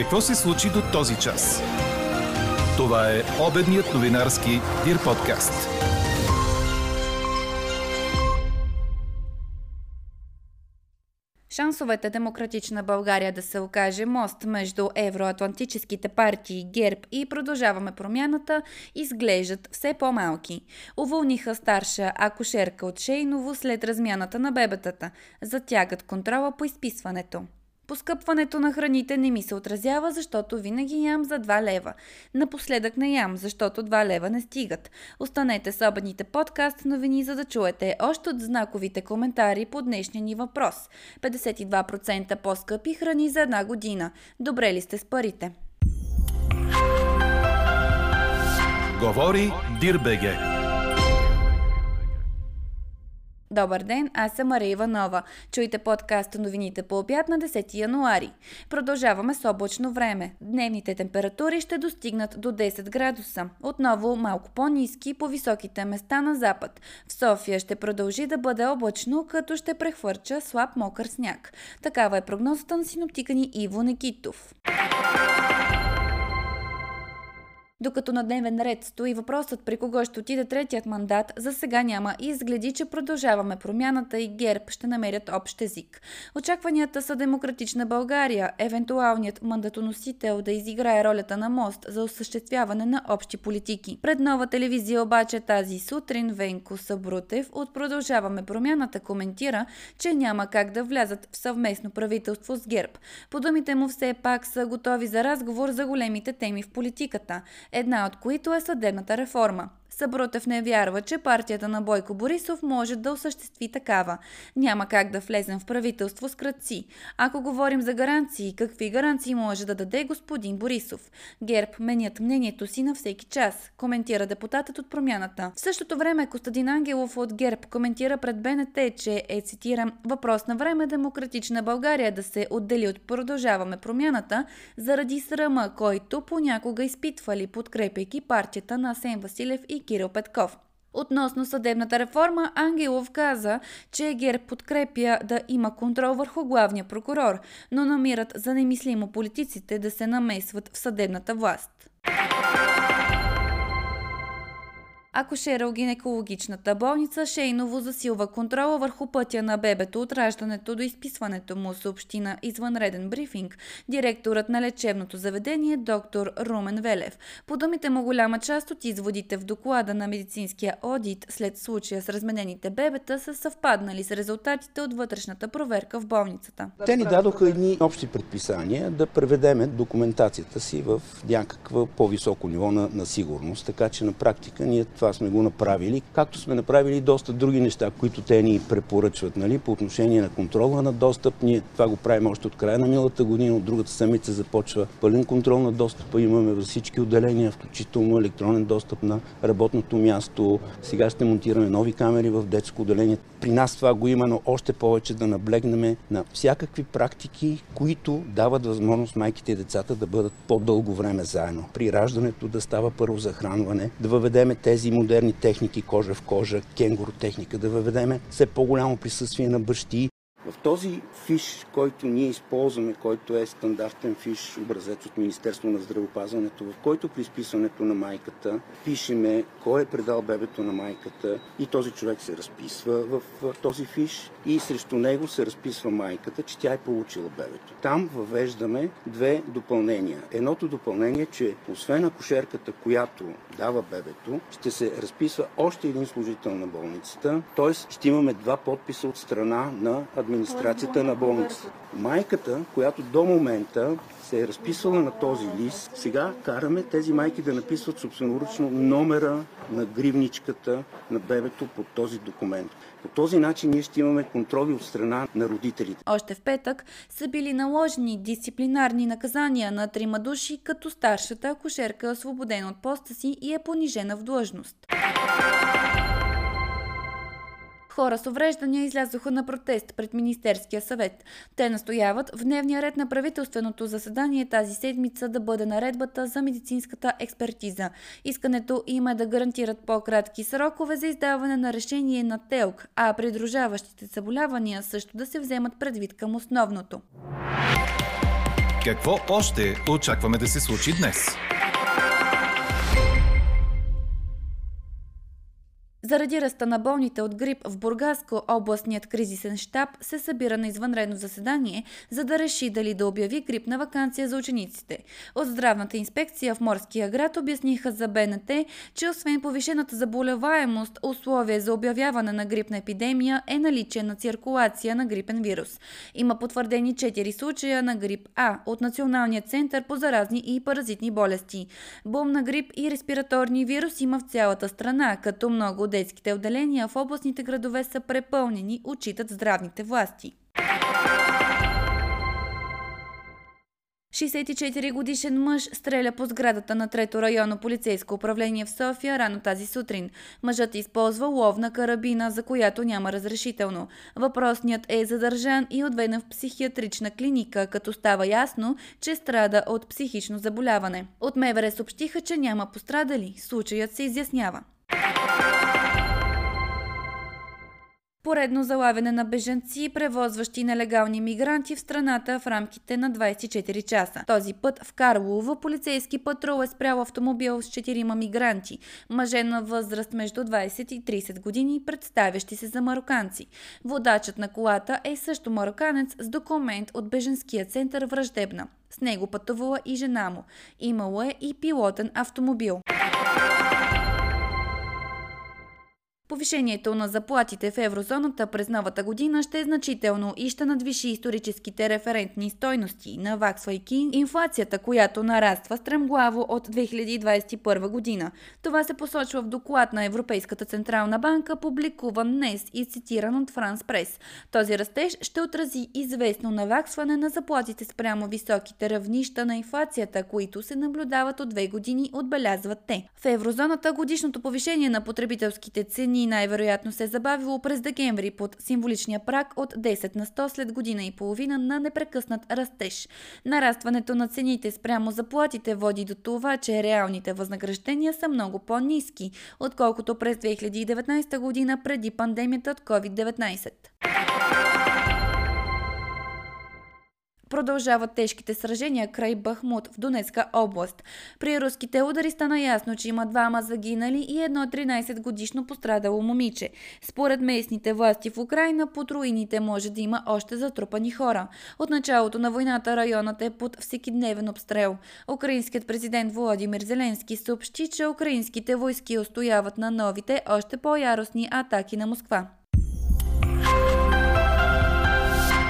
Какво се случи до този час? Това е обедният новинарски Дир подкаст. Шансовете Демократична България да се окаже мост между евроатлантическите партии ГЕРБ и Продължаваме промяната изглеждат все по-малки. Уволниха старша акушерка от Шейново след размяната на бебетата. Затягат контрола по изписването. Поскъпването на храните не ми се отразява, защото винаги ям за 2 лева. Напоследък не ям, защото 2 лева не стигат. Останете с обедните подкаст новини, за да чуете още от знаковите коментари по днешния ни въпрос. 52% по-скъпи храни за една година. Добре ли сте с парите? Говори Дирбеге. Добър ден, аз съм Мария Иванова. Чуйте подкаста новините по обяд на 10 януари. Продължаваме с облачно време. Дневните температури ще достигнат до 10 градуса. Отново малко по-низки по високите места на запад. В София ще продължи да бъде облачно, като ще прехвърча слаб мокър сняг. Такава е прогнозата на синоптика ни Иво Некитов. Докато на дневен ред стои въпросът при кого ще отиде третият мандат, за сега няма и изгледи, че продължаваме промяната и ГЕРБ ще намерят общ език. Очакванията са демократична България, евентуалният мандатоносител да изиграе ролята на мост за осъществяване на общи политики. Пред нова телевизия обаче тази сутрин Венко Събрутев от Продължаваме промяната коментира, че няма как да влязат в съвместно правителство с ГЕРБ. По думите му все пак са готови за разговор за големите теми в политиката една от които е съдебната реформа. Събротев не вярва, че партията на Бойко Борисов може да осъществи такава. Няма как да влезем в правителство с кръци. Ако говорим за гаранции, какви гаранции може да даде господин Борисов? ГЕРБ менят мнението си на всеки час, коментира депутатът от промяната. В същото време Костадин Ангелов от ГЕРБ коментира пред БНТ, че е, цитирам, въпрос на време демократична България да се отдели от продължаваме промяната заради срама, който понякога изпитвали, подкрепяйки партията на Асен Василев и Кирил Петков. Относно съдебната реформа, Ангелов каза, че ГЕРБ подкрепя да има контрол върху главния прокурор, но намират за немислимо политиците да се намесват в съдебната власт. Акушеро-гинекологичната болница Шейново засилва контрола върху пътя на бебето от раждането до изписването му, съобщи на извънреден брифинг директорът на лечебното заведение доктор Румен Велев. По думите му голяма част от изводите в доклада на медицинския одит след случая с разменените бебета са съвпаднали с резултатите от вътрешната проверка в болницата. Те ни дадоха едни общи предписания да преведеме документацията си в някаква по-високо ниво на, на сигурност, така че на практика ние това сме го направили, както сме направили доста други неща, които те ни препоръчват нали, по отношение на контрола на достъп. Ние това го правим още от края на миналата година, от другата седмица започва пълен контрол на достъпа. Имаме във всички отделения, включително електронен достъп на работното място. Сега ще монтираме нови камери в детско отделение. При нас това го има, но още повече да наблегнем на всякакви практики, които дават възможност майките и децата да бъдат по-дълго време заедно. При раждането да става първо захранване, да въведеме тези тези модерни техники, кожа в кожа, кенгуру техника, да въведеме. Все по-голямо присъствие на бащи, в този фиш, който ние използваме, който е стандартен фиш, образец от Министерство на здравеопазването, в който при изписването на майката пишеме кой е предал бебето на майката и този човек се разписва в този фиш и срещу него се разписва майката, че тя е получила бебето. Там въвеждаме две допълнения. Едното допълнение е, че освен акушерката, която дава бебето, ще се разписва още един служител на болницата, т.е. ще имаме два подписа от страна на администрацията администрацията на болницата. Майката, която до момента се е разписвала на този лист, сега караме тези майки да написват собственоръчно номера на гривничката на бебето под този документ. По този начин ние ще имаме контроли от страна на родителите. Още в петък са били наложени дисциплинарни наказания на трима души, като старшата акушерка е освободена от поста си и е понижена в длъжност. Хора с увреждания излязоха на протест пред Министерския съвет. Те настояват в дневния ред на правителственото заседание тази седмица да бъде наредбата за медицинската експертиза. Искането им е да гарантират по-кратки срокове за издаване на решение на ТЕЛК, а придружаващите заболявания също да се вземат предвид към основното. Какво още очакваме да се случи днес? Заради ръста на болните от грип в Бургаско, областният кризисен щаб се събира на извънредно заседание, за да реши дали да обяви грипна вакансия за учениците. От здравната инспекция в Морския град обясниха за БНТ, че освен повишената заболеваемост, условие за обявяване на грипна епидемия е наличие на циркулация на грипен вирус. Има потвърдени 4 случая на грип А от Националния център по заразни и паразитни болести. Бум на грип и респираторни вирус има в цялата страна, като много детските отделения в областните градове са препълнени, отчитат здравните власти. 64 годишен мъж стреля по сградата на трето районно полицейско управление в София рано тази сутрин. Мъжът използва ловна карабина, за която няма разрешително. Въпросният е задържан и отведен в психиатрична клиника, като става ясно, че страда от психично заболяване. От МВР съобщиха, че няма пострадали. Случаят се изяснява. Поредно залавяне на беженци, превозващи нелегални мигранти в страната в рамките на 24 часа. Този път в Карлово полицейски патрул е спрял автомобил с 4 мигранти, мъже на възраст между 20 и 30 години, представящи се за мароканци. Водачът на колата е също мароканец с документ от беженския център Враждебна. С него пътувала и жена му. Имало е и пилотен автомобил. Повишението на заплатите в еврозоната през новата година ще е значително и ще надвиши историческите референтни стойности, наваксвайки инфлацията, която нараства стремглаво от 2021 година. Това се посочва в доклад на Европейската централна банка, публикуван днес и цитиран от Франс Прес. Този растеж ще отрази известно наваксване на заплатите спрямо високите равнища на инфлацията, които се наблюдават от две години, отбелязват те. В еврозоната годишното повишение на потребителските цени и най-вероятно се е забавило през декември под символичния прак от 10 на 100 след година и половина на непрекъснат растеж. Нарастването на цените спрямо заплатите води до това, че реалните възнаграждения са много по-низки, отколкото през 2019 година преди пандемията от COVID-19. Продължават тежките сражения край Бахмут в Донецка област. При руските удари стана ясно, че има двама загинали и едно 13 годишно пострадало момиче. Според местните власти в Украина, под руините може да има още затрупани хора. От началото на войната районът е под всекидневен обстрел. Украинският президент Владимир Зеленски съобщи, че украинските войски устояват на новите, още по-яростни атаки на Москва.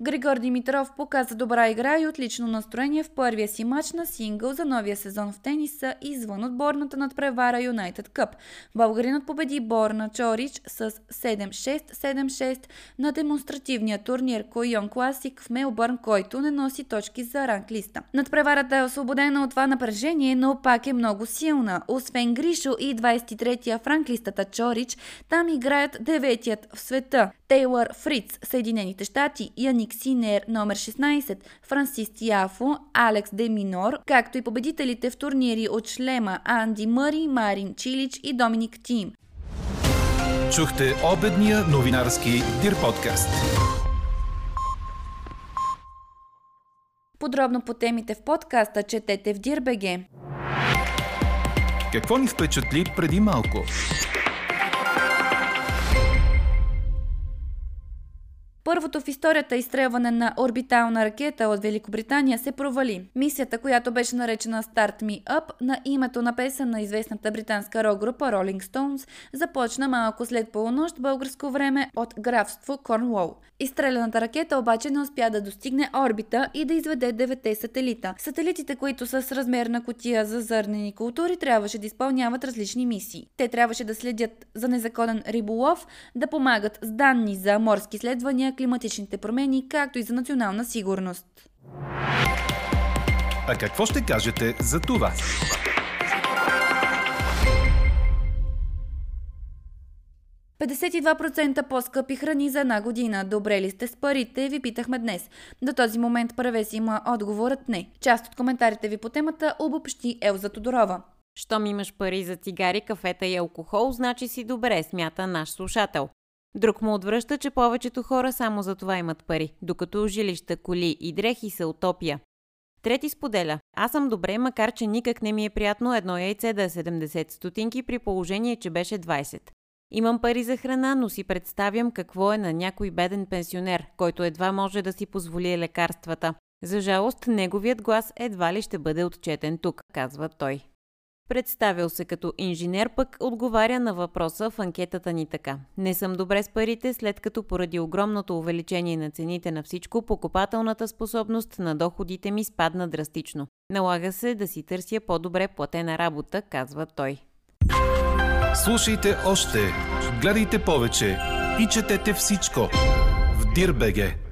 Григор Димитров показа добра игра и отлично настроение в първия си матч на сингъл за новия сезон в тениса извън отборната надпревара Юнайтед Къп. Българинът победи Борна Чорич с 7-6-7-6 на демонстративния турнир Койон Класик в Мелбърн, който не носи точки за ранглиста. Надпреварата е освободена от това напрежение, но пак е много силна. Освен Гришо и 23-я в ранглистата Чорич, там играят деветият в света. Тейлър Фриц, Съединените щати, Яник Синер номер 16, Франсис Тиафо, Алекс Деминор, както и победителите в турнири от шлема Анди Мъри, Марин Чилич и Доминик Тим. Чухте обедния новинарски Дир подкаст. Подробно по темите в подкаста четете в Дирбеге. Какво ни впечатли преди малко? Първото в историята изстрелване на орбитална ракета от Великобритания се провали. Мисията, която беше наречена Start Me Up на името на песен на известната британска рок-група Rolling Stones, започна малко след полунощ българско време от графство Корнуол. Изстреляната ракета обаче не успя да достигне орбита и да изведе девете сателита. Сателитите, които са с размер на котия за зърнени култури, трябваше да изпълняват различни мисии. Те трябваше да следят за незаконен риболов, да помагат с данни за морски изследвания, климатичните промени, както и за национална сигурност. А какво ще кажете за това? процента по-скъпи храни за една година. Добре ли сте с парите? Ви питахме днес. До този момент превес има отговорът не. Част от коментарите ви по темата обобщи Елза Тодорова. Щом имаш пари за цигари, кафета и алкохол, значи си добре, смята наш слушател. Друг му отвръща, че повечето хора само за това имат пари, докато жилища, коли и дрехи са утопия. Трети споделя. Аз съм добре, макар че никак не ми е приятно едно яйце да е 70 стотинки при положение, че беше 20. Имам пари за храна, но си представям какво е на някой беден пенсионер, който едва може да си позволи лекарствата. За жалост, неговият глас едва ли ще бъде отчетен тук, казва той. Представил се като инженер, пък отговаря на въпроса в анкетата ни така. Не съм добре с парите, след като поради огромното увеличение на цените на всичко, покупателната способност на доходите ми спадна драстично. Налага се да си търся по-добре платена работа, казва той. Слушайте още, гледайте повече и четете всичко в Дирбеге.